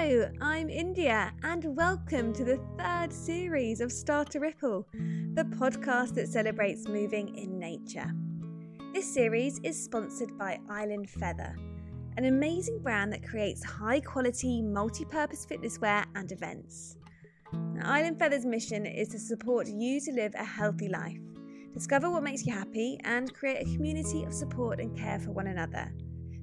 Hello, I'm India, and welcome to the third series of Start a Ripple, the podcast that celebrates moving in nature. This series is sponsored by Island Feather, an amazing brand that creates high quality, multi purpose fitness wear and events. Now, Island Feather's mission is to support you to live a healthy life, discover what makes you happy, and create a community of support and care for one another.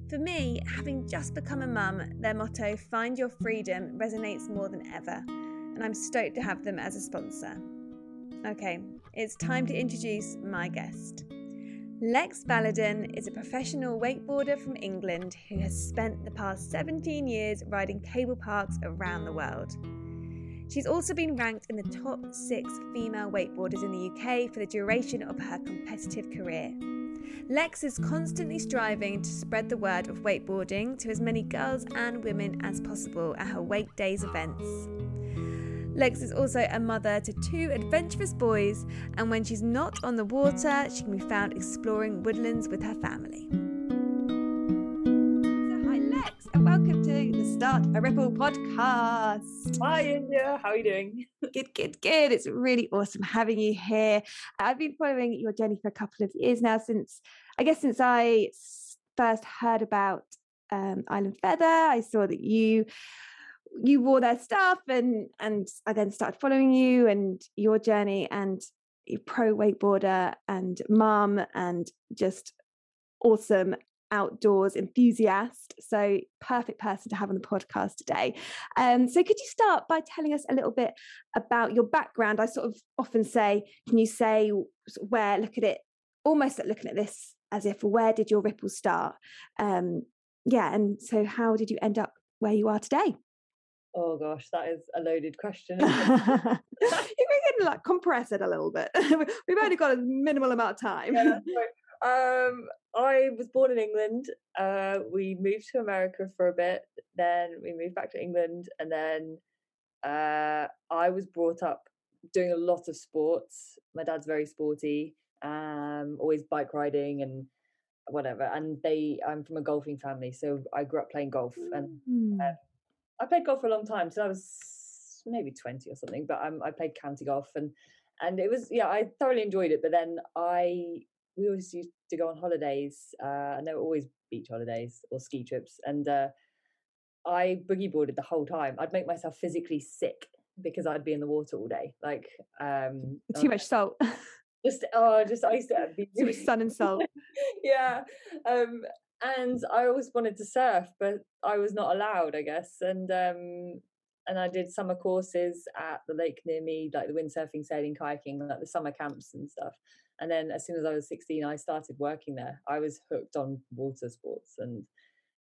For me, having just become a mum, their motto, Find Your Freedom, resonates more than ever, and I'm stoked to have them as a sponsor. Okay, it's time to introduce my guest. Lex Baladin is a professional wakeboarder from England who has spent the past 17 years riding cable parks around the world. She's also been ranked in the top six female wakeboarders in the UK for the duration of her competitive career. Lex is constantly striving to spread the word of wakeboarding to as many girls and women as possible at her Wake Days events. Lex is also a mother to two adventurous boys, and when she's not on the water, she can be found exploring woodlands with her family. So, hi, Lex, and welcome to the Start a Ripple podcast. Hi, India. How are you doing? Good, good, good. It's really awesome having you here. I've been following your journey for a couple of years now, since I guess since I first heard about um, Island Feather. I saw that you you wore their stuff, and and I then started following you and your journey and pro wakeboarder and mom and just awesome outdoors enthusiast. So, perfect person to have on the podcast today. Um, so, could you start by telling us a little bit about your background? I sort of often say, can you say where, look at it, almost like looking at this as if, where did your ripple start? Um, yeah. And so, how did you end up where you are today? Oh gosh, that is a loaded question. you can like compress it a little bit. We've only got a minimal amount of time. Yeah, um, I was born in England. Uh, we moved to America for a bit. Then we moved back to England, and then uh, I was brought up doing a lot of sports. My dad's very sporty, um, always bike riding and whatever. And they, I'm from a golfing family, so I grew up playing golf, and uh. I played golf for a long time. So I was maybe twenty or something, but um, I played county golf, and and it was yeah, I thoroughly enjoyed it. But then I we always used to go on holidays, uh, and they were always beach holidays or ski trips, and uh, I boogie boarded the whole time. I'd make myself physically sick because I'd be in the water all day, like um, Too much salt, Just oh, just I used to be too much sun and salt. yeah. Um, and I always wanted to surf, but I was not allowed, I guess. And um, and I did summer courses at the lake near me, like the windsurfing, sailing, kayaking, like the summer camps and stuff. And then as soon as I was 16, I started working there. I was hooked on water sports and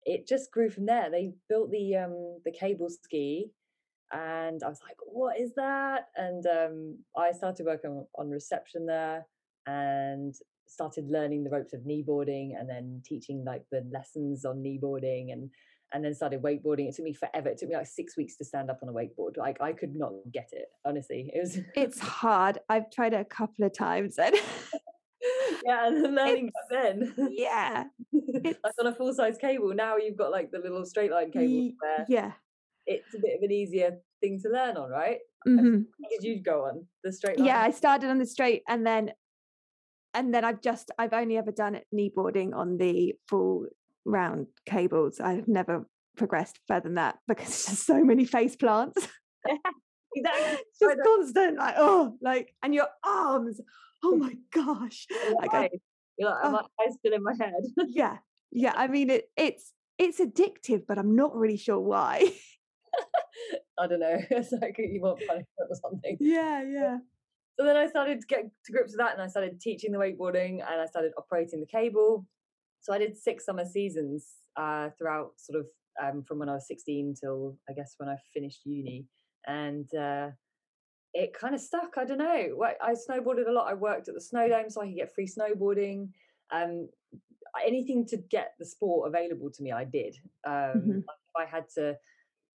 it just grew from there. They built the um the cable ski and I was like, what is that? And um I started working on, on reception there and started learning the ropes of kneeboarding and then teaching like the lessons on kneeboarding and and then started wakeboarding. It took me forever. It took me like six weeks to stand up on a wakeboard. Like I could not get it. Honestly, it was. It's hard. I've tried it a couple of times, and yeah, and then learning then. yeah, like on a full size cable. Now you've got like the little straight line cable. Where yeah. it's a bit of an easier thing to learn on, right? Mhm. Did you go on the straight line? Yeah, I started on the straight, and then and then I've just I've only ever done it kneeboarding on the full round cables. I've never progressed further than that because there's just so many face plants. exactly. It's just constant, like oh, like and your arms. Oh my gosh! Like, I, You're like, am Oh. I eyes still in my head? yeah, yeah. I mean, it it's it's addictive, but I'm not really sure why. I don't know. It's like you want punishment or something. yeah, yeah. So then I started to get to grips with that and I started teaching the wakeboarding and I started operating the cable. So I did six summer seasons uh, throughout sort of um, from when I was 16 till I guess when I finished uni. And uh, it kind of stuck. I don't know. I snowboarded a lot. I worked at the snow dome so I could get free snowboarding. Um, anything to get the sport available to me, I did. Um, Mhm. If I had to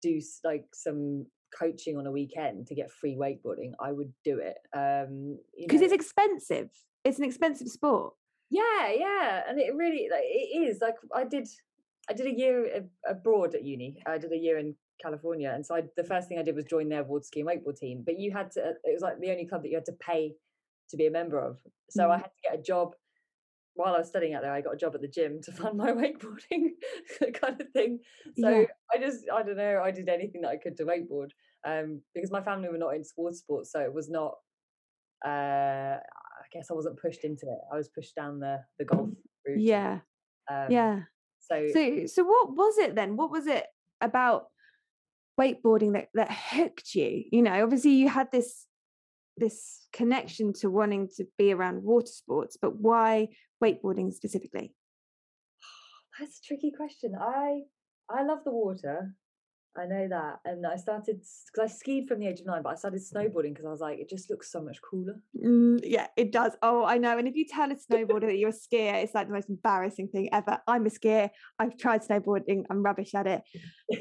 do like some coaching on a weekend to get free wakeboarding, I would do it. Um, Because it's expensive. It's an expensive sport. Yeah, yeah, and it really like it is like I did. I did a year abroad at uni. I did a year in California, and so I, the first thing I did was join their water ski and wakeboard team. But you had to; it was like the only club that you had to pay to be a member of. So mm. I had to get a job while I was studying out there. I got a job at the gym to fund my wakeboarding kind of thing. So yeah. I just, I don't know, I did anything that I could to wakeboard um, because my family were not into water sports, so it was not. Uh, guess I wasn't pushed into it. I was pushed down the the golf route. Yeah. Um, yeah. So, so, so what was it then? What was it about wakeboarding that that hooked you? You know, obviously you had this this connection to wanting to be around water sports, but why wakeboarding specifically? That's a tricky question. I I love the water. I know that. And I started because I skied from the age of nine, but I started snowboarding because I was like, it just looks so much cooler. Mm, yeah, it does. Oh, I know. And if you tell a snowboarder that you're a skier, it's like the most embarrassing thing ever. I'm a skier. I've tried snowboarding. I'm rubbish at it.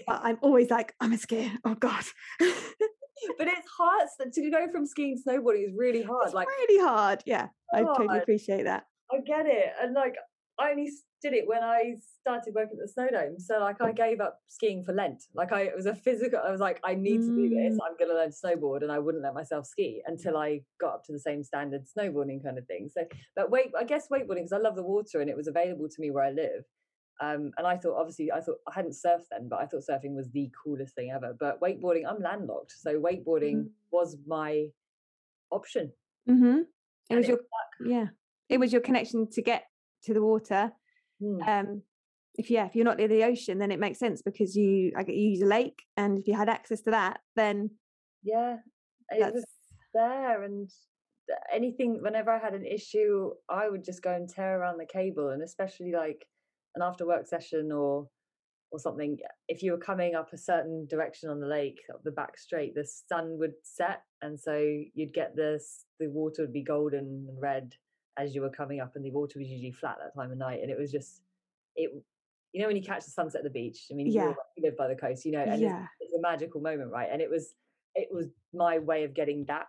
But I'm always like, I'm a skier. Oh God. but it's hard to go from skiing to snowboarding is really hard. It's like really hard. Yeah, I totally appreciate that. I get it, and like I only did it when I started working at the Snow Dome. So like I gave up skiing for Lent. Like I it was a physical. I was like, I need to do this. Mm. I'm going to learn to snowboard, and I wouldn't let myself ski until I got up to the same standard snowboarding kind of thing. So, but wait, I guess wakeboarding because I love the water and it was available to me where I live. Um, and I thought, obviously, I thought I hadn't surfed then, but I thought surfing was the coolest thing ever. But wakeboarding, I'm landlocked, so wakeboarding mm-hmm. was my option. Mm-hmm. It was your yeah, it was your connection to get to the water. Mm. Um, if yeah, if you're not near the ocean, then it makes sense because you I get you use a lake, and if you had access to that, then yeah, it was there. And anything, whenever I had an issue, I would just go and tear around the cable, and especially like an after work session or or something if you were coming up a certain direction on the lake up the back straight the sun would set and so you'd get this the water would be golden and red as you were coming up and the water was usually flat that time of night and it was just it you know when you catch the sunset at the beach i mean yeah. you live by the coast you know and yeah. it's, it's a magical moment right and it was it was my way of getting that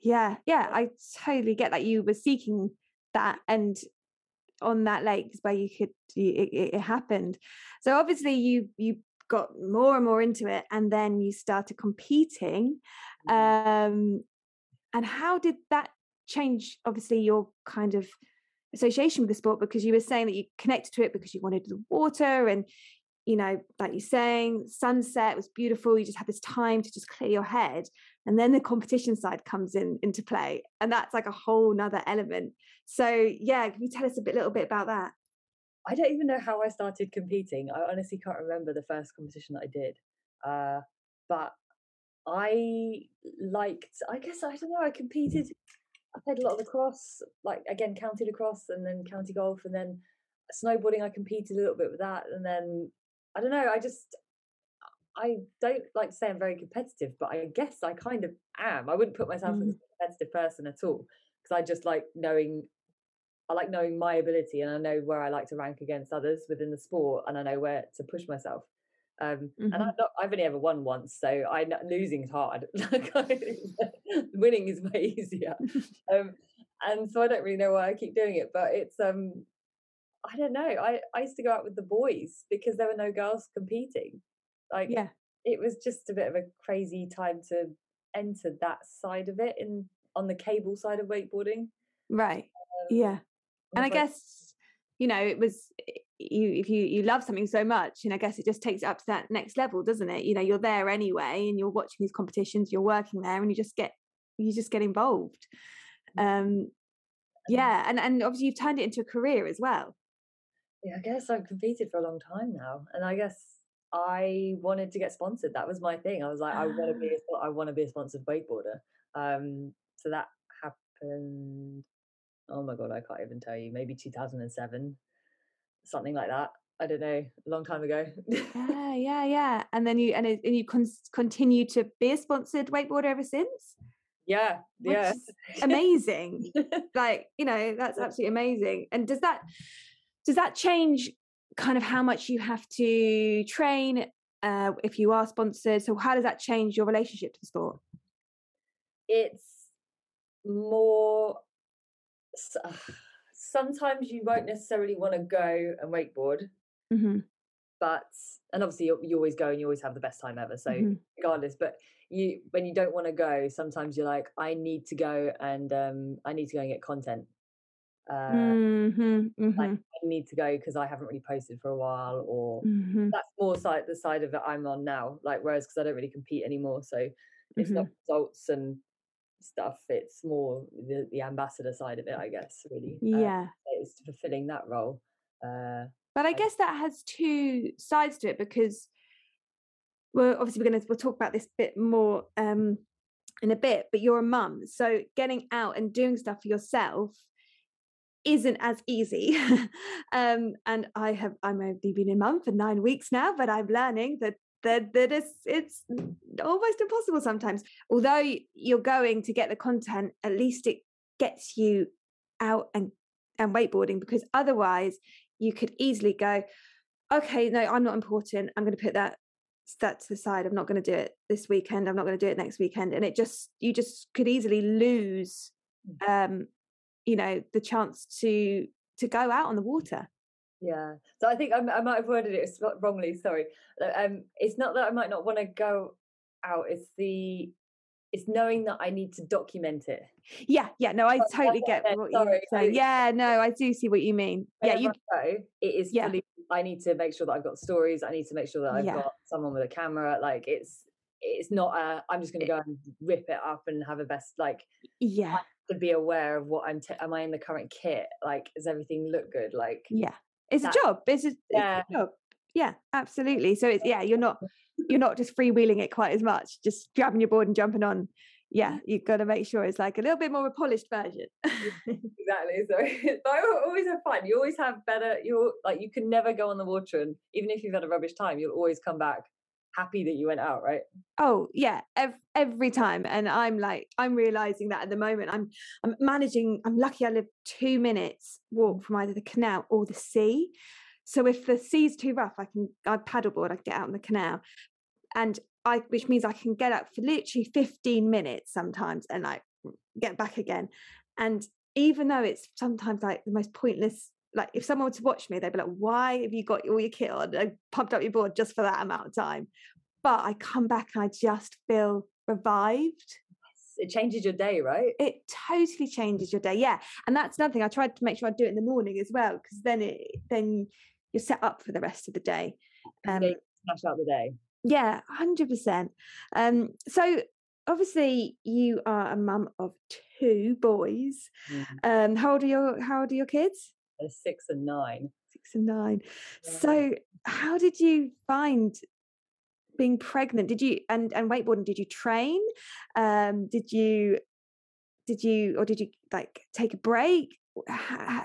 yeah yeah i totally get that you were seeking that and on that lake is where you could it, it, happened so obviously you you got more and more into it and then you started competing mm-hmm. um and how did that change obviously your kind of association with the sport because you were saying that you connected to it because you wanted the water and you know like you're saying sunset was beautiful you just had this time to just clear your head and then the competition side comes in into play and that's like a whole nother element. So yeah can you tell us a bit little bit about that? I don't even know how i started competing i honestly can't remember the first competition that i did uh, but i liked i guess i don't know i competed i played a lot of lacrosse like again county lacrosse and then county golf and then snowboarding i competed a little bit with that and then i don't know i just I don't like to say I'm very competitive, but I guess I kind of am. I wouldn't put myself mm. as a competitive person at all because I just like knowing. I like knowing my ability, and I know where I like to rank against others within the sport, and I know where to push myself. Um, mm-hmm. And I've, not, I've only ever won once, so I losing is hard. winning is way easier. um, and so I don't really know why I keep doing it, but it's um, I don't know. I I used to go out with the boys because there were no girls competing. Like, yeah, it was just a bit of a crazy time to enter that side of it in on the cable side of wakeboarding. Right. Um, yeah. And I guess you know it was you if you you love something so much and i guess it just takes it up to that next level doesn't it you know you're there anyway and you're watching these competitions you're working there and you just get you just get involved mm. um yeah and and obviously you've turned it into a career as well yeah i guess i've competed for a long time now and i guess I wanted to get sponsored. That was my thing. I was like, I want to be, a, ah. I want to be a sponsored wakeboarder. Um, so that happened. Oh my god, I can't even tell you. Maybe 2007, something like that. I don't know, a long time ago. yeah, yeah, yeah. And then you and, it, and you con- continue to be a sponsored wakeboarder ever since. Yeah, yeah. amazing. like you know, that's absolutely amazing. And does that does that change kind of how much you have to train uh, if you are sponsored. So, how does that change your relationship to the sport? It's more. Sometimes you won't necessarily want to go and wakeboard. Mm-hmm. but and obviously you, you always go and you always have the best time ever. So Mhm. regardless, but you when you don't want to go, sometimes you're like, I need to go and um I need to go and get content. Uh, Mhm, like mhm, I need to go because I haven't really posted for a while, or mhm, that's more side the side of it I'm on now. Like whereas because I don't really compete anymore, so it's not mhm. results and stuff. It's more the the ambassador side of it, I guess. Really, uh, Yeah. it's fulfilling that role. Uh, But I I- guess that has two sides to it because well, obviously we're gonna we'll talk about this bit more um in a bit, but you're a mum. So getting out and doing stuff for yourself isn't as easy. um and I have I'm only been a mum for nine weeks now, but I'm learning that that that it's it's almost impossible sometimes. Although you're going to get the content, at least it gets you out and and wakeboarding because otherwise you could easily go, okay, no, I'm not important. I'm going to put that that to the side. I'm not going to do it this weekend. I'm not going to do it next weekend. And it just you just could easily lose, um, you know, the chance to to go out on the water. Yeah. So I think I might have worded it wrongly. Sorry. Uh, Um, it's not that I might not want to go out. It's the it's knowing that I need to document it. Yeah, yeah. No, I Oh, totally get what you're saying. Yeah, no, I do see what you mean. Yeah, you. Whenever go, it is Yeah. fully. I need to make sure that I've got stories. I need to make sure that I've Yeah. got someone with a camera. Like it's it's not a. I'm just going to go and rip it up and have a best. Like Yeah, to be aware of what I'm. T- am I in the current kit? Like does everything look good? Like yeah. It's a job. It's a, it's Yeah. a job. Yeah, absolutely. So it's yeah, you're not you're not just freewheeling it quite as much, just grabbing your board and jumping on. Yeah, you've got to make sure it's like a little bit more of a polished version. exactly. So I always have fun. You always have better. You're like you can never go on the water, and even if you've had a rubbish time, you'll always come back happy that you went out. Right? Oh yeah, ev- every time, and I'm like, I'm realizing that at the moment. I'm, I'm managing. I'm lucky. I live two minutes walk from either the canal or the sea. So if the sea's too rough, I can I paddleboard. I get out on the canal, and I, which means I can get out for literally 15 minutes sometimes, and like get back again. And even though it's sometimes like the most pointless. Like if someone were to watch me, they'd be like, "Why have you got all your kit on and pumped up your board just for that amount of time?" but I come back and I just feel revived. It changes your day, right? It totally changes your day. Yeah. And that's another thing. I tried to make sure I do it in the morning as well, because then it then you're set up for the rest of the day. Um, Yeah, Smash out the day. yeah, hundred percent. Um, so obviously you are a mum of two boys. Mm. Um, how old are your how old are your kids? Six and nine. Six and nine. Yeah. So how did you find being pregnant? Did you and and wakeboarding? Did you train? Um, did you did you or did you like take a break?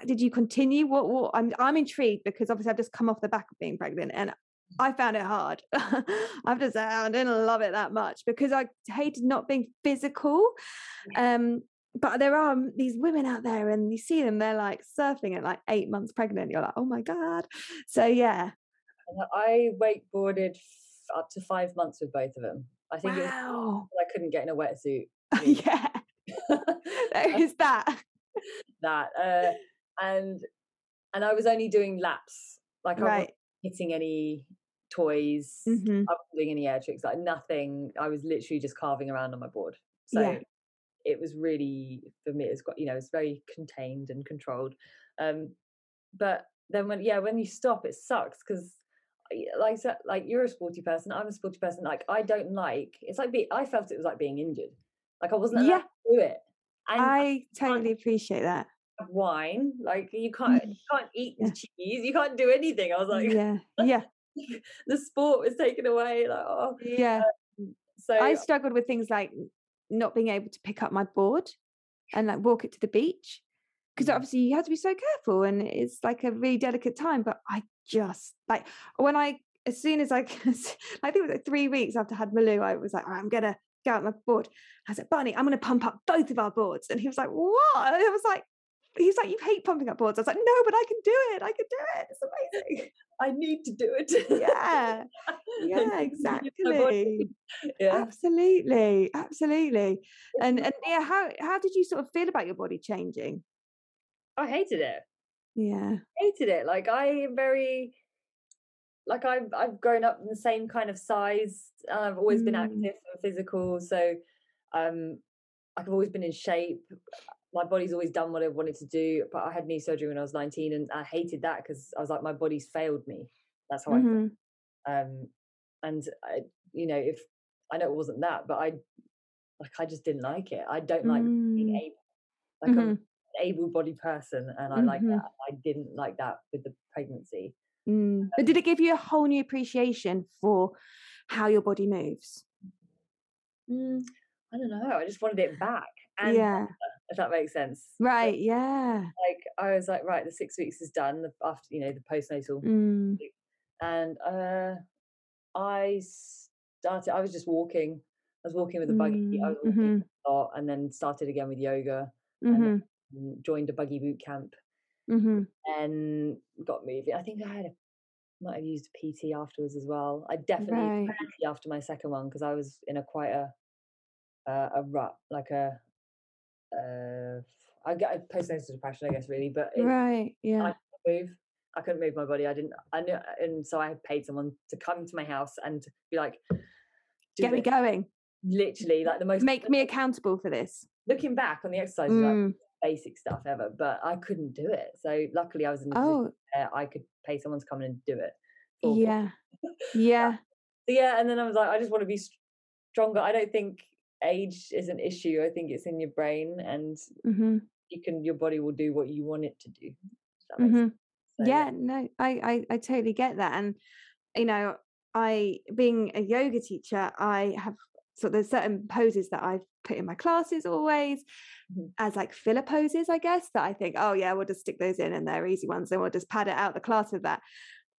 Did you continue? What what? I'm I'm intrigued because obviously I've just come off the back of being pregnant and I found it hard. I've just I didn't love it that much because I hated not being physical. Um, but there are these women out there and you see them they're like surfing at like eight months pregnant you're like oh my god so yeah I wakeboarded f- up to five months with both of them. I think it was I couldn't get in a wetsuit. yeah there is that that uh, and and I was only doing laps. Like I wasn't hitting any toys. Mhm. I wasn't doing any air tricks. Like nothing. I was literally just carving around on my board. So Yeah. It was really for me. It's got you know it's very contained and controlled. Um, but then when yeah when you stop it sucks because like I said, like you're a sporty person. I'm a sporty person. Like I don't like. It's like be, I felt it was like being injured. Like I wasn't allowed Yeah. to do it. And i totally appreciate that wine. Like you can't you can't eat Yeah. the cheese. You can't do anything. I was like, yeah yeah the sport was taken away. Like oh, yeah so i struggled with things like not being able to pick up my board and like walk it to the beach because Mm. obviously you have to be so careful and it's like a really delicate time but i just like when i as soon as i i think it was like three weeks after I had Malou, i was like "All right, i'm gonna go out my board. I was like barney i'm gonna pump up both of our boards. And he was like what? And i was like he was like you hate pumping up boards i was like no but i can do it i can do it it's amazing I need to do it. yeah yeah need to use my exactly. Yeah. absolutely absolutely and and yeah how how did you sort of feel about your body changing I hated it. yeah Hated it. Like I am very like I've I've grown up in the same kind of size. I've always been Mm. active and physical, so um, I've always been in shape. My body's always done what I wanted to do. But I had knee surgery when I was 19, and I hated that because I was like, my body's failed me. That's how I felt. Mhm. Um, and I, you know, if I know it wasn't that, but I like I just didn't like it. I don't like being Mm. able. Like I'm Mhm. an able-bodied person, and I like Mhm. that. I didn't like that with the pregnancy. Mm. But did it give you a whole new appreciation for how your body moves? Mm, I don't know. I just wanted it back, and yeah. If that makes sense. So, Right. Yeah. like I was like, right, the six weeks is done the, after you know the postnatal, Mm. and uh, I started. I was just walking. I was walking with a buggy. I was mm-hmm. a lot, and then started again with yoga. Mhm. and Joined a buggy boot camp, Mhm. and got moving. I think I had a might have used PT afterwards as well. I definitely Right. After my second one because I was in a quite a uh, a rut, like a uh, I get a postnatal depression, I guess, really. But it, Right. I Yeah. couldn't move. I couldn't move my body. I didn't. I knew, and so I had paid someone to come to my house and be like, Get me going. Literally, like the most. Make me accountable for this. Looking back on the exercises, like Mm. basic stuff ever, but I couldn't do it. So luckily, I was in Oh. I could pay someone to come in and do it. Yeah. Yeah. Yeah, and then I was like, I just want to be stronger. I don't think age is an issue. I think it's in your brain, and hmm you can. Your body will do what you want it to do. If that makes hmm. So, yeah no I, I i totally get that and you know i being a yoga teacher i have so there's certain poses that i've put in my classes always Mhm. as like filler poses i guess that i think oh yeah we'll just stick those in and they're easy ones and we'll just pad it out the class with that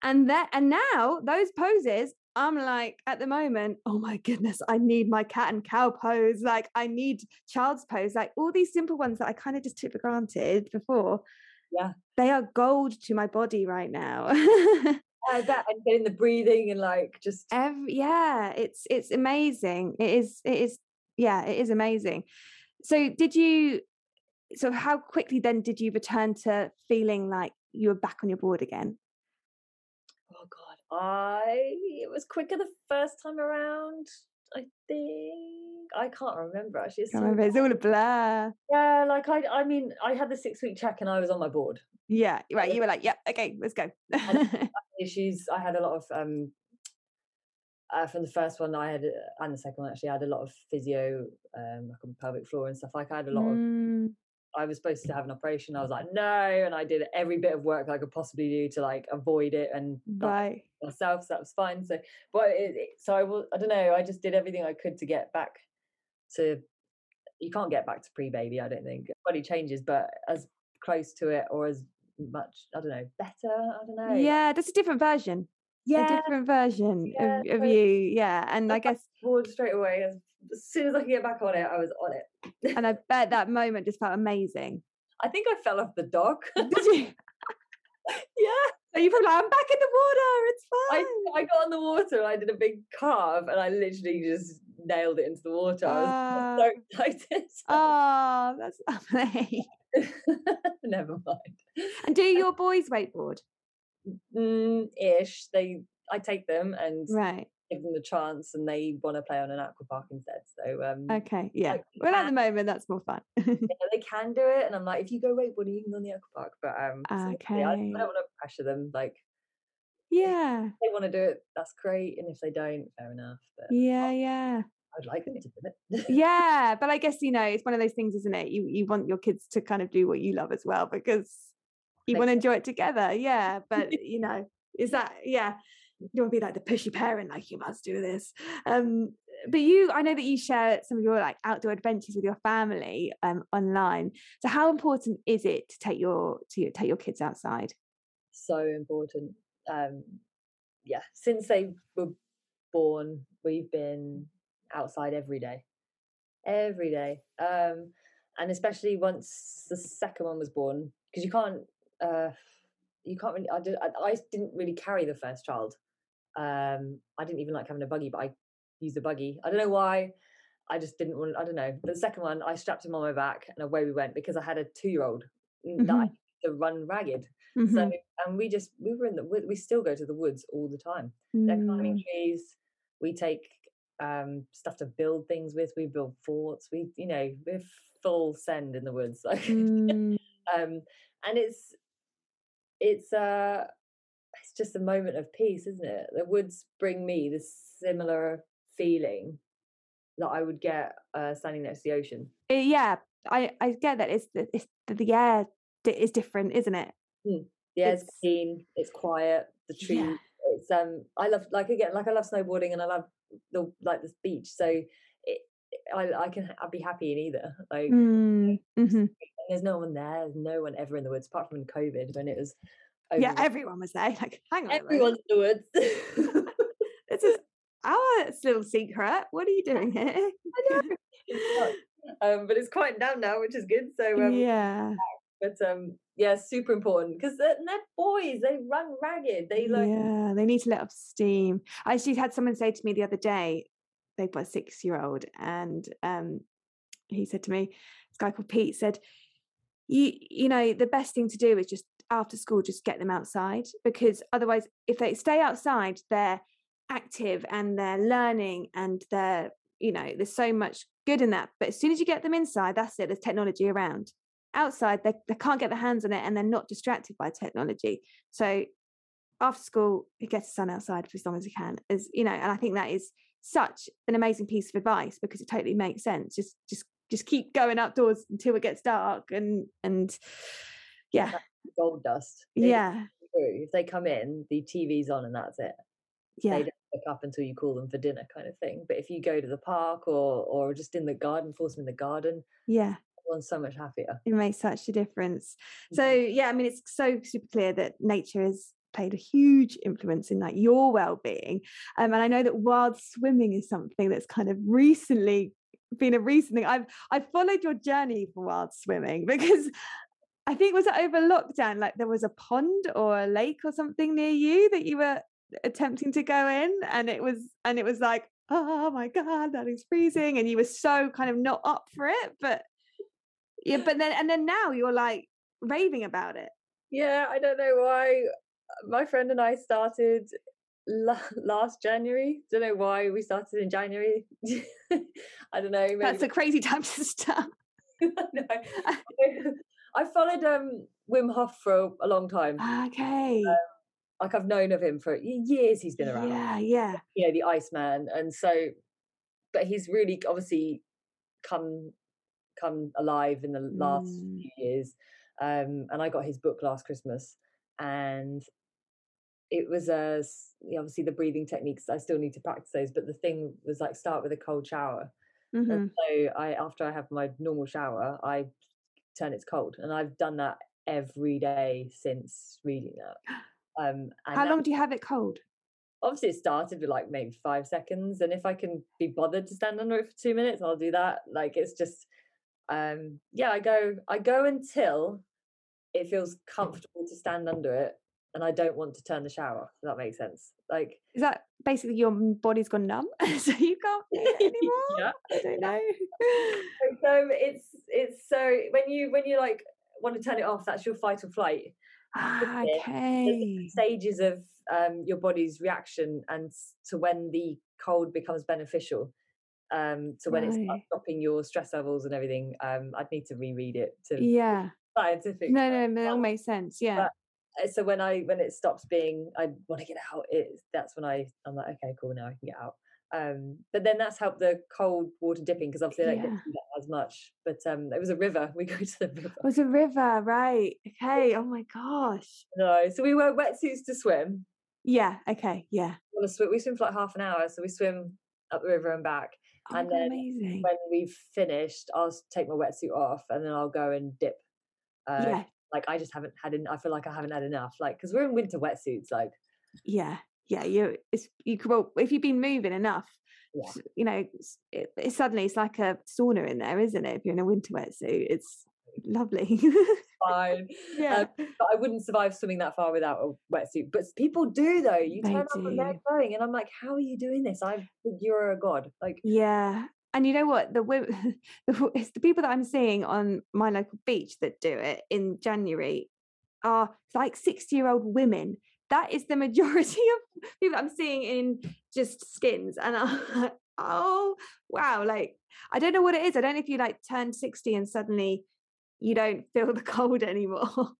and that and now those poses i'm like at the moment oh my goodness i need my cat and cow pose like i need child's pose like all these simple ones that i kind of just took for granted before Yeah. they are gold to my body right now. I bet, and getting the breathing and like just Every, yeah it's it's amazing it is it is yeah it is amazing. So did you so how quickly then did you return to feeling like you were back on your board again I it was quicker the first time around. I think I can't remember actually. It's I so remember it's all a blur Yeah, like I, I mean, I had the six week check and I was on my board. yeah right you were like yeah okay let's go Issues. I had a lot of um. Uh, from the first one, I had, uh, and the second one actually, I had a lot of physio, um, like on pelvic floor and stuff. Like I had a lot of. I was supposed to have an operation. I was like, no, and I did every bit of work I could possibly do to like avoid it and right myself, so that was fine. So, but it, it, so I was, I don't know, I just did everything I could to get back to. You can't get back to pre-baby, I don't think. Body changes, but as close to it or as much, I don't know, better. I don't know. yeah that's a different version a yeah. different version Yeah, of, of you yeah and i back guess Board straight away. As, soon as I could get back on it, I was on it. and i bet that moment just felt amazing I think I fell off the dock. did you yeah. so you probably like, i'm back in the water it's fine I got on the water and I did a big carve and I literally just nailed it into the water. I was Ah. so excited. oh that's lovely Never mind. and do your boys wakeboard Mm, ish. They, I take them and right give them the chance, and they want to play on an aqua park instead. So um, okay yeah like, well at the moment that's more fun yeah, they can do it, and I'm like, if you go wakeboarding, you can go on the aqua park. But um, so, yeah, I, don't want to pressure them. Like, yeah if they want to do it, that's great, and if they don't, fair enough. But yeah yeah I'd like them to do it. yeah but i guess you know it's one of those things isn't it you you want your kids to kind of do what you love as well because you want to enjoy it together yeah but you know is that yeah you don't want to be like the pushy parent like you must do this. Um but you i know that you share some of your like outdoor adventures with your family um online. So how important is it to take your to take your kids outside? So important. Um, yeah, since they were born, we've been outside every day, every day, um, and especially once the second one was born, because you can't, uh, you can't really. I, did, I, I didn't really carry the first child. Um, I didn't even like having a buggy, but I used a buggy. I don't know why. I just didn't want. I don't know. But the second one, I strapped him on my back, and away we went because I had a two-year-old that I Mhm. to run ragged. Mhm. So and we just we were in the. We still go to the woods all the time. They're climbing Mm. trees. We take um stuff to build things with. We build forts. We you know we're full send in the woods. Like Mm. um and it's it's uh it's just a moment of peace isn't it the woods bring me this similar feeling that i would get uh standing next to the ocean Uh, yeah, I I get that. It's the it's the, the air is different, isn't it? the air's It's- clean it's quiet the trees Yeah. it's um i love like again like i love snowboarding and i love the like the beach so it i i can i'd be happy in either like Mm. There's no one there there's no one ever in the woods apart from in covid when it was Yeah, over- everyone was there. Like, hang on, everyone's in the woods This is our little secret. What are you doing here? um, but it's quieting down now, which is good. So, um, yeah, but um, yeah, super important because they're, they're boys. They run ragged. They like yeah. They need to let off steam. I actually had someone say to me the other day. They've got a six-year-old, and um, he said to me, "This guy called Pete said, you you know, the best thing to do is just after school, just get them outside because otherwise, if they stay outside, they're active and they're learning and they're you know there's so much good in that. But as soon as you get them inside that's it there's technology around. Outside they, they can't get their hands on it and they're not distracted by technology. So after school he gets sun outside for as long as he can is you know and i think that is such an amazing piece of advice because it totally makes sense. Just just just keep going outdoors until it gets dark and and yeah gold dust. They yeah. If they come in, the TV's on and that's it. yeah They don't look up until you call them for dinner, kind of thing. But if you go to the park or or just in the garden, force them in the garden, yeah everyone's so much happier. it makes such a difference so yeah i mean it's so super clear that nature has played a huge influence in like your well-being um, and i know that wild swimming is something that's kind of recently been a recent thing i've i've followed your journey for wild swimming because i think was it over lockdown like there was a pond or a lake or something near you that you were attempting to go in and it was and it was like oh my god that is freezing and you were so kind of not up for it but yeah but then and then now you're like raving about it Yeah, I don't know why. Uh, my friend and I started last January. Don't know why we started in January. I don't know. Maybe that's a crazy time to start no. I followed um Wim Hof for a, long time. okay Like I've known of him for years. He's been around. yeah yeah You know, the Iceman, and so, but he's really obviously come come alive in the last Mm. few years. Um, and I got his book last Christmas, and it was a obviously the breathing techniques. I still need to practice those, but the thing was like start with a cold shower. Mhm. And so I after I have my normal shower, I turn it's cold. And I've done that every day since reading that. Um and how long do you have it cold obviously it started with like maybe five seconds. And if I can be bothered to stand under it for two minutes, I'll do that. Like it's just um yeah, I go I go until it feels comfortable to stand under it and I don't want to turn the shower. Off. If that makes sense. Like is that basically your body's gone numb so you can't anymore yeah. i don't know So it's it's so when you when you like want to turn it off, that's your fight or flight. Ah, okay stages of um, your body's reaction and to when the cold becomes beneficial. Um, to when it starts Right. dropping your stress levels and everything. Um, I'd need to reread it to yeah scientific. no no no it all makes sense yeah So when I when it stops being, I want to get out. It that's when I I'm like, okay, cool, now I can get out. Um, but then that's helped the cold water dipping because obviously I don't Yeah. get to do that as much. But um, it was a river. We go to the river. it was a river right okay oh my gosh No, so we wear wetsuits to swim. yeah okay yeah We swim, we swim for like half an hour, so we swim up the river and back. oh And then amazing When we've finished, I'll take my wetsuit off and then I'll go and dip. Uh, yeah Like I just haven't had. En- I feel like I haven't had enough. Like because we're in winter wetsuits. Like yeah yeah you it's you well if you've been moving enough Yeah. you know it, it suddenly it's like a sauna in there isn't it if you're in a winter wetsuit it's lovely fine. yeah um, but I wouldn't survive swimming that far without a wetsuit. But people do though. You They turn up and they're going, and I'm like, how are you doing this? I think you're a god. Like yeah and you know what the wo- the it's the people that i'm seeing on my local beach that do it in january are like 60 year old women that is the majority of people i'm seeing in just skins and i'm like oh wow like i don't know what it is i don't know if you like turn 60 and suddenly you don't feel the cold anymore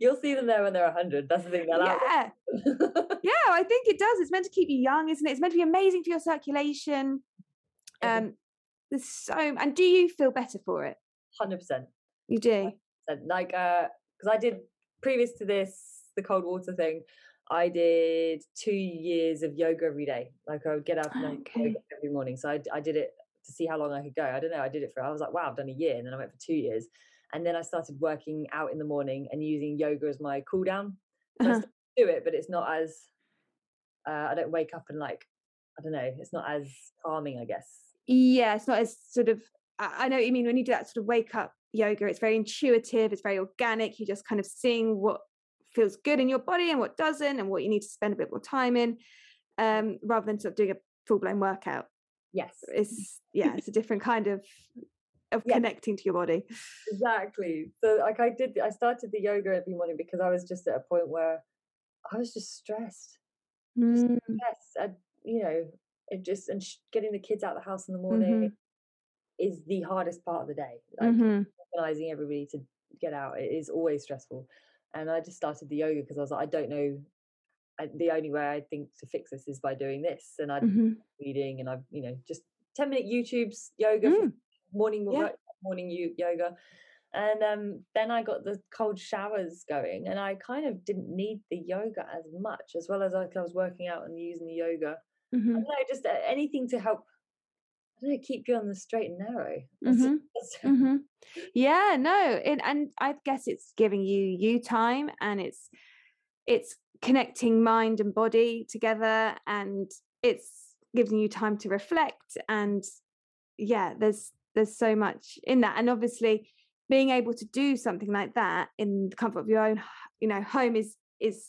You'll see them there when they're 100. That's the thing. They're yeah. yeah, I think it does. It's meant to keep you young, isn't it? It's meant to be amazing for your circulation. Um, there's so, and do you feel better for it? 100%. You do? 100%. Like, uh, because I did previous to this, the cold water thing, I did two years of yoga every day. Like I would get up and okay. every morning. So I, I did it to see how long I could go. I don't know. I did it for, I was like, wow, I've done a year. And then I went for two years. And then I started working out in the morning and using yoga as my cool down. So uh-huh. Do it, but it's not as, uh, I don't wake up and like, I don't know, it's not as calming, I guess. Yeah, it's not as sort of, I know what you mean when you do that sort of wake up yoga, it's very intuitive, it's very organic. You just kind of seeing what feels good in your body and what doesn't, and what you need to spend a bit more time in, um, rather than sort of doing a full blown workout. Yes, it's yeah, it's a different kind of of yeah. connecting to your body. Exactly. So like I did I started the yoga every morning because I was just at a point where I was just stressed. Mm. Just stressed. I, you know, it just and sh- getting the kids out of the house in the morning mm-hmm. is the hardest part of the day. Like mm-hmm. organizing everybody to get out it is always stressful. And I just started the yoga because I was like, I don't know. I, the only way I think to fix this is by doing this, and I'm mm-hmm. reading, and I've you know just ten minute YouTube's yoga mm morning yeah. morning yoga and um, then I got the cold showers going, and I kind of didn't need the yoga as much, as well as I, I was working out and using the yoga. Mm-hmm. I know, just uh, anything to help. I don't know, keep you on the straight and narrow. Mm-hmm. mm-hmm. Yeah, no, and I guess it's giving you you time, and it's it's connecting mind and body together, and it's giving you time to reflect. And yeah, there's there's so much in that and obviously being able to do something like that in the comfort of your own you know home is is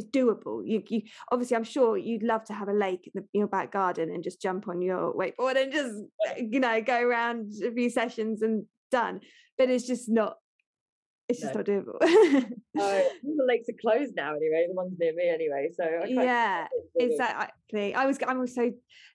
is doable you, you obviously i'm sure you'd love to have a lake in, the, in your back garden and just jump on your wakeboard and just you know go around a few sessions and done but it's just not it's just not doable. uh, the lakes are closed now anyway. The ones near me anyway. So yeah, exactly. I was I'm also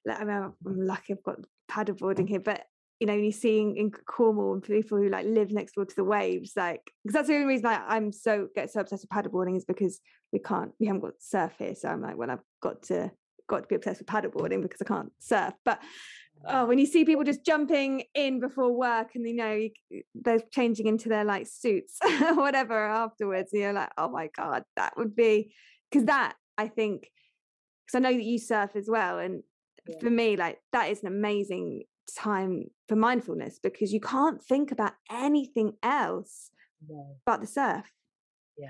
I mean, I'm lucky I've got paddleboarding here, but you know, you're seeing in Cornwall and people who like live next door to the waves, like because that's the only reason I, I'm so get so obsessed with paddleboarding is because we can't we haven't got surf here. So I'm like, well, I've got to got to be obsessed with paddleboarding because I can't surf. But mm. oh, when you see people just jumping in before work and you know they're changing into their like suits or whatever afterwards, you're like, oh my god, that would be because that I think because I know that you surf as well, and yeah. for me, like that is an amazing time for mindfulness because you can't think about anything else no. but the surf. Yeah.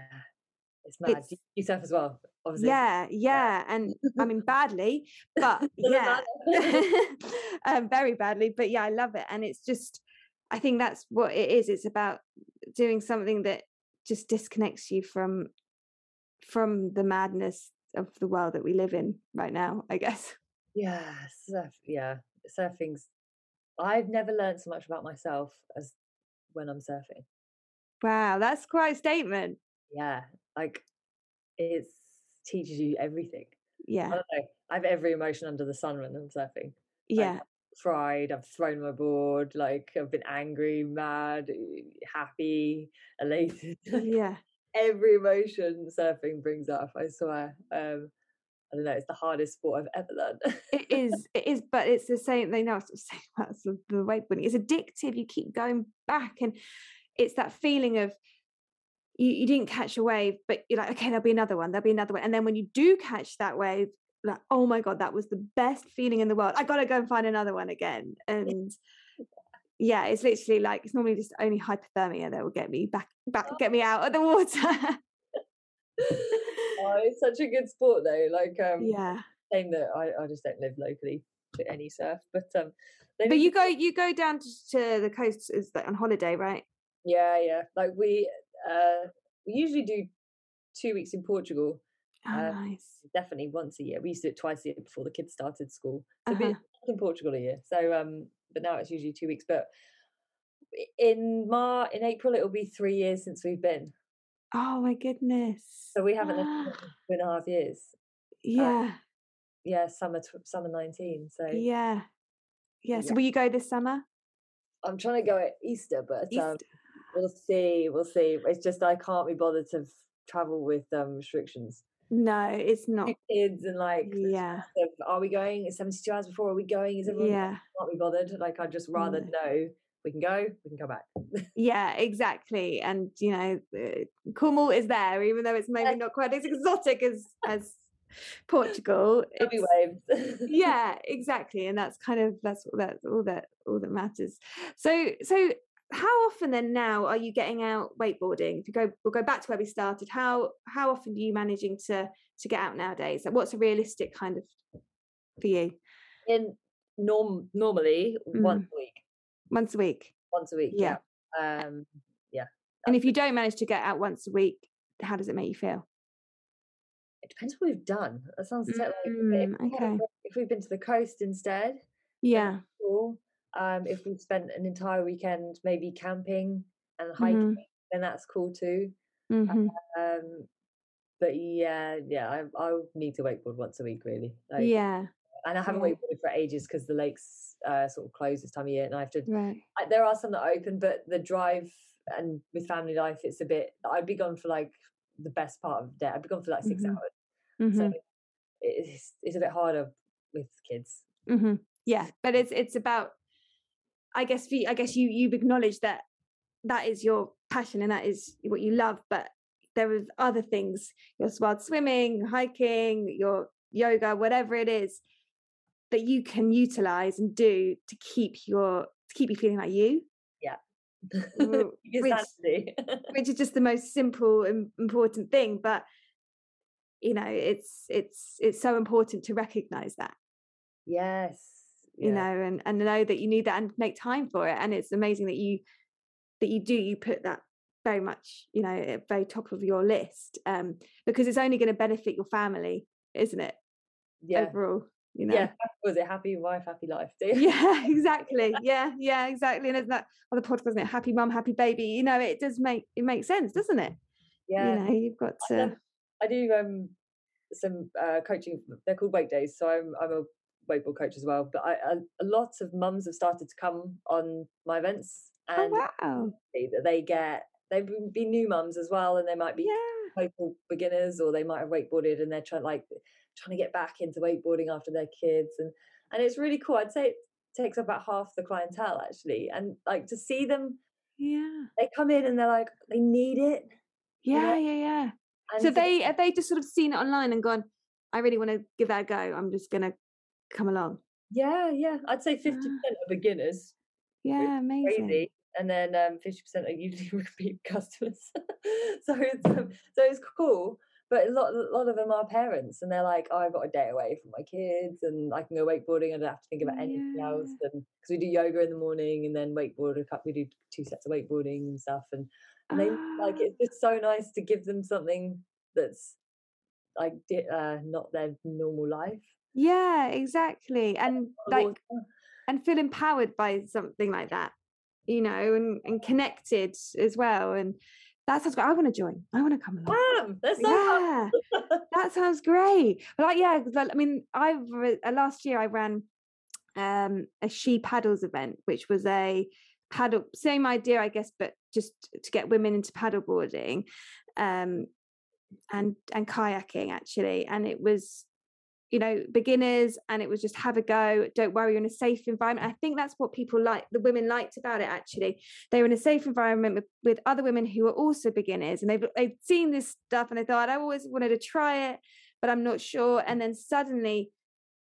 It's mad. It's, you surf as well, obviously. Yeah, yeah. And I mean badly, but yeah. um, very badly. But yeah, I love it. And it's just I think that's what it is. It's about doing something that just disconnects you from from the madness of the world that we live in right now, I guess. Yeah, surf yeah. Surfing's I've never learned so much about myself as when I'm surfing. Wow, that's quite a statement. Yeah, like it teaches you everything. Yeah, I don't know. I have every emotion under the sun when I'm surfing. Yeah, I've cried, I've thrown my board, like I've been angry, mad, happy, elated. Yeah, every emotion surfing brings up. I swear. Um, I don't know, it's the hardest sport I've ever learned. it is, it is, but it's the same. They know the same about the wakeboarding. It's addictive. You keep going back, and it's that feeling of you, you didn't catch a wave, but you're like, okay, there'll be another one, there'll be another one, and then when you do catch that wave, like, oh my god, that was the best feeling in the world. I got to go and find another one again, and yeah, it's literally like it's normally just only hypothermia that will get me back, back, get me out of the water oh, it's such a good sport though. Like, um, yeah, saying that I, I just don't live locally to any surf, but um, but you go you go down to, to the coast is like on holiday, right? Yeah, yeah. Like we uh we usually do two weeks in Portugal. Oh, uh, nice. Definitely once a year. We used to do it twice a year before the kids started school. So uh-huh. in Portugal a year. So um, but now it's usually two weeks. But in Mar in April it'll be three years since we've been. Oh my goodness. So we haven't lived for two and a half years. Yeah. Yeah, summer summer nineteen. So Yeah. Yeah. So will you go this summer? I'm trying to go at Easter, but um, Easter. We'll see. We'll see. It's just I can't be bothered to travel with um, restrictions. No, it's not. Kids and like, Yeah. are we going? Is 72 hours before? Are we going? Is everyone? Yeah. Can't be bothered. Like I'd just rather No. know we can go, we can go back. Yeah, exactly. And you know, Cornwall is there, even though it's maybe not quite as exotic as as Portugal. It's- waves. yeah, exactly. And that's kind of that's that's all that all that matters. So so how often then now are you getting out wakeboarding? If you go we'll go back to where we started, how how often are you managing to to get out nowadays? Like what's a realistic kind of for you? In norm, normally once a week. Once a week. Once a week. Mm. Yeah. Yeah. Um, And if you don't manage to get out once a week, how does it make you feel? it depends what we've done. That sounds so- like if, Mm, we had a okay. if we've been to the coast instead, Yeah. cool. Um, if we've spent an entire weekend maybe camping and hiking, then that's cool too. hmm Um, but yeah, yeah, I I need to wakeboard once a week really. Like, Yeah. and I haven't yeah. wakeboarded for ages because the lakes uh, sort of close this time of year, and I have to. Right. I, there are some that are open, but the drive and with family life, it's a bit. I'd be gone for like the best part of the day. I'd be gone for like 6 Mhm. hours, so it's it's a bit harder with kids. hmm Yeah, but it's it's about. I guess for you, I guess you you've acknowledged that that is your passion and that is what you love, but there is other things. Your wild swimming, hiking, your yoga, whatever it is that you can utilize and do to keep your to keep you feeling like you, Yeah. Which- which is just the most simple and important thing. But you know, it's it's it's so important to recognize that. yes. You yeah. know and and know that you need that and make time for it and it's amazing that you that you do you put that very much you know at very top of your list um because it's only going to benefit your family isn't it Yeah. overall you know Yeah. Was it happy wife, happy life? Do you? yeah exactly yeah yeah exactly and isn't that other podcast isn't it happy mum happy baby you know it does make it makes sense doesn't it Yeah. you know you've got to I do um some uh, coaching. They're called wake days, so I'm I'm a wakeboard coach as well. But I, I a lot of mums have started to come on my events, oh and wow that they get they've been- be new mums as well, and they might be yeah beginners, or they might have wakeboarded and they're trying like trying to get back into wakeboarding after their kids, and and it's really cool. I'd say it takes up about half the clientele actually, and like to see them, yeah they come in and they're like they need it. yeah yeah yeah And so they have they just sort of seen it online and gone i really want to give that a go i'm just gonna come along Yeah, yeah. I'd say fifty percent are beginners, yeah amazing crazy, and then um fifty percent are usually repeat customers. so it's um, so it's cool. But a lot, a lot of them are parents, and they're like, "Oh, I've got a day away from my kids, and I can go wakeboarding. I don't have to think about anything else." And because we do yoga in the morning, and then wakeboard. a couple- We do two sets of wakeboarding and stuff, and and they like Ah, it's just so nice to give them something that's like uh, not their normal life. Yeah exactly and like and feel empowered by something like that you know and, and connected as well and that sounds great i want to join i want to come along. That's so yeah that sounds great. But like yeah, i mean i've uh, last year i ran um a she paddles event which was a paddle same idea i guess but just to get women into paddleboarding um and and kayaking actually and it was you know beginners and it was just have a go don't worry you're in a safe environment. I think that's what people like the women liked about it actually. They were in a safe environment with, with other women who were also beginners and they've they've seen this stuff and they thought i always wanted to try it but i'm not sure and then suddenly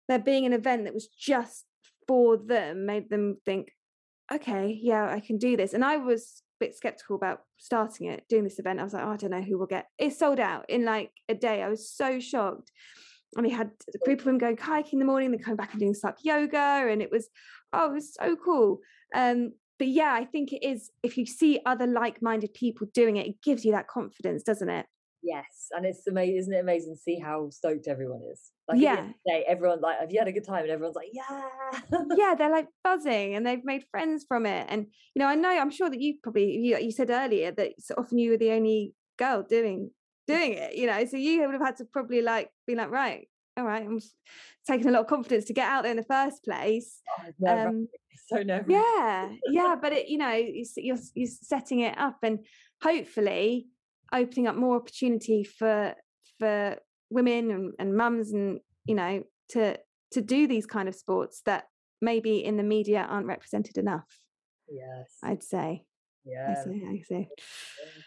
there being an event that was just for them made them think okay yeah i can do this and i was a bit skeptical about starting it doing this event. I was like oh, i don't know who will get it sold out in like a day. I was so shocked and we had a group of them going kayaking in the morning then coming back and doing sup yoga and it was oh it was so cool um but yeah i think it is if you see other like-minded people doing it it gives you that confidence doesn't it Yes, and it's amazing, isn't it amazing to see how stoked everyone is? Like at the end Yeah. day, everyone like, have you had a good time? And everyone's like, yeah. yeah they're like buzzing and they've made friends from it and you know i know i'm sure that you probably you, you said earlier that so often you were the only girl doing doing it, you know. So you would have had to probably like be like, right, all right, I'm taking a lot of confidence to get out there in the first place. Oh, um, so never. Yeah, yeah, but it, you know, you're you're setting it up and hopefully opening up more opportunity for for women and, and mums and you know to to do these kind of sports that maybe in the media aren't represented enough. Yes, I'd say. Yeah, I see. I see.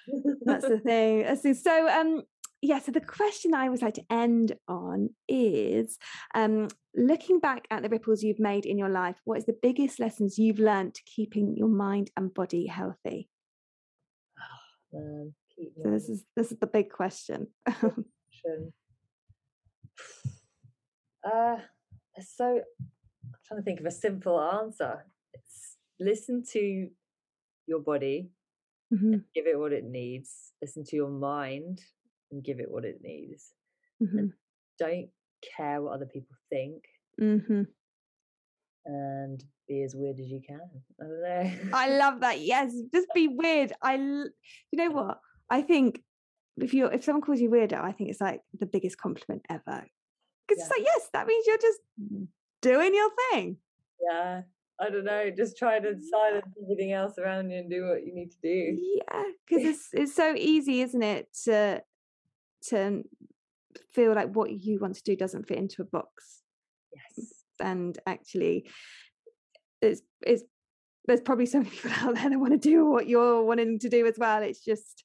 That's the thing. I see. So, um, yeah. So the question I always like to end on is, um, looking back at the ripples you've made in your life, what is the biggest lessons you've learned to keeping your mind and body healthy? Oh, so this is this is the big question. uh, so I'm trying to think of a simple answer. It's listen to your body mm-hmm. give it what it needs listen to your mind and give it what it needs mm-hmm. don't care what other people think. Mm-hmm. and be as weird as you can. I don't know. i love that. Yes just be weird. I you know what? I think if you if someone calls you weirdo i think it's like the biggest compliment ever. Because yeah. it's like yes that means you're just doing your thing. Yeah I don't know, just try to silence everything else around you and do what you need to do. Yeah, because it's it's so easy, isn't it, to to feel like what you want to do doesn't fit into a box. Yes, and actually, it's it's there's probably so many people out there that want to do what you're wanting to do as well. It's just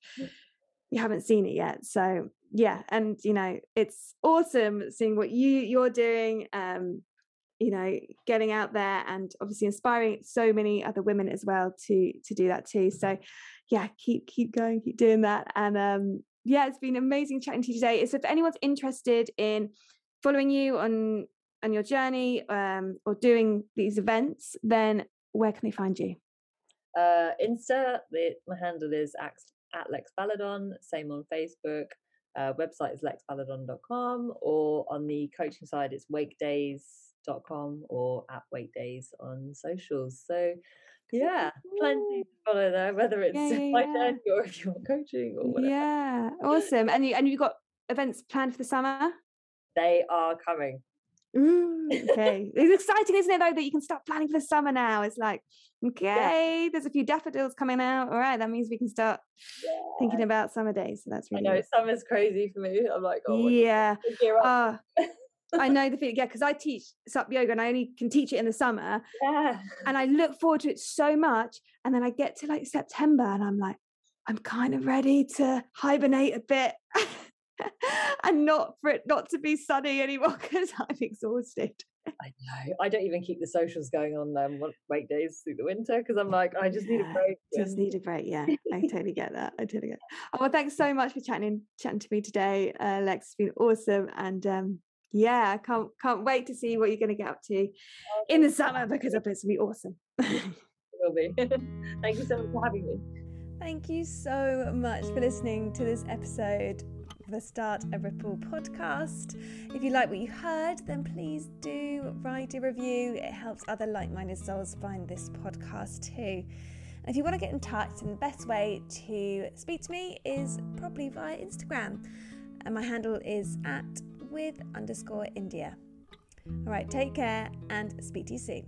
you haven't seen it yet. So yeah, and you know it's awesome seeing what you you're doing. Um, you know getting out there and obviously inspiring so many other women as well to to do that too. So yeah keep keep going keep doing that. And um yeah it's been amazing chatting to you today. So if anyone's interested in following you on on your journey um or doing these events then where can they find you? Uh insta the, my handle is at, at lex baladon same on facebook. Uh, website is lexbaladon.com or on the coaching side it's wake days com or at Wake Days on socials. So yeah, plenty to follow there, whether it's yeah, yeah, my journey or if you want coaching or whatever. Yeah, awesome. And you and you've got events planned for the summer? They are coming. Ooh, okay. it's exciting, isn't it, though, that you can start planning for the summer now? It's like, okay, yeah. there's a few daffodils coming out. All right, that means we can start yeah. thinking about summer days. So that's really I know, good. summer's crazy for me. I'm like, oh, yeah. Uh, I know the feeling, yeah, because I teach SUP yoga and I only can teach it in the summer. Yeah. And I look forward to it so much. And then I get to like September and I'm like, I'm kind of ready to hibernate a bit and not for it not to be sunny anymore because I'm exhausted. I know. I don't even keep the socials going on um wake days through the winter because I'm like, I just need a break. Just need a break. Yeah, I totally get that. I totally get. That. Oh, well, thanks so much for chatting chatting to me today, uh, Lex. It's been awesome, and um, yeah, I can't can't wait to see what you're going to get up to in the summer because I bet it's going to be awesome. it will be. Thank you so much for having me. Thank you so much for listening to this episode of the Start a Ripple podcast. If you like what you heard, then please do write a review. It helps other like minded souls find this podcast too. And if you want to get in touch, then the best way to speak to me is probably via Instagram. And my handle is at with underscore India. All right, take care and speak to you soon.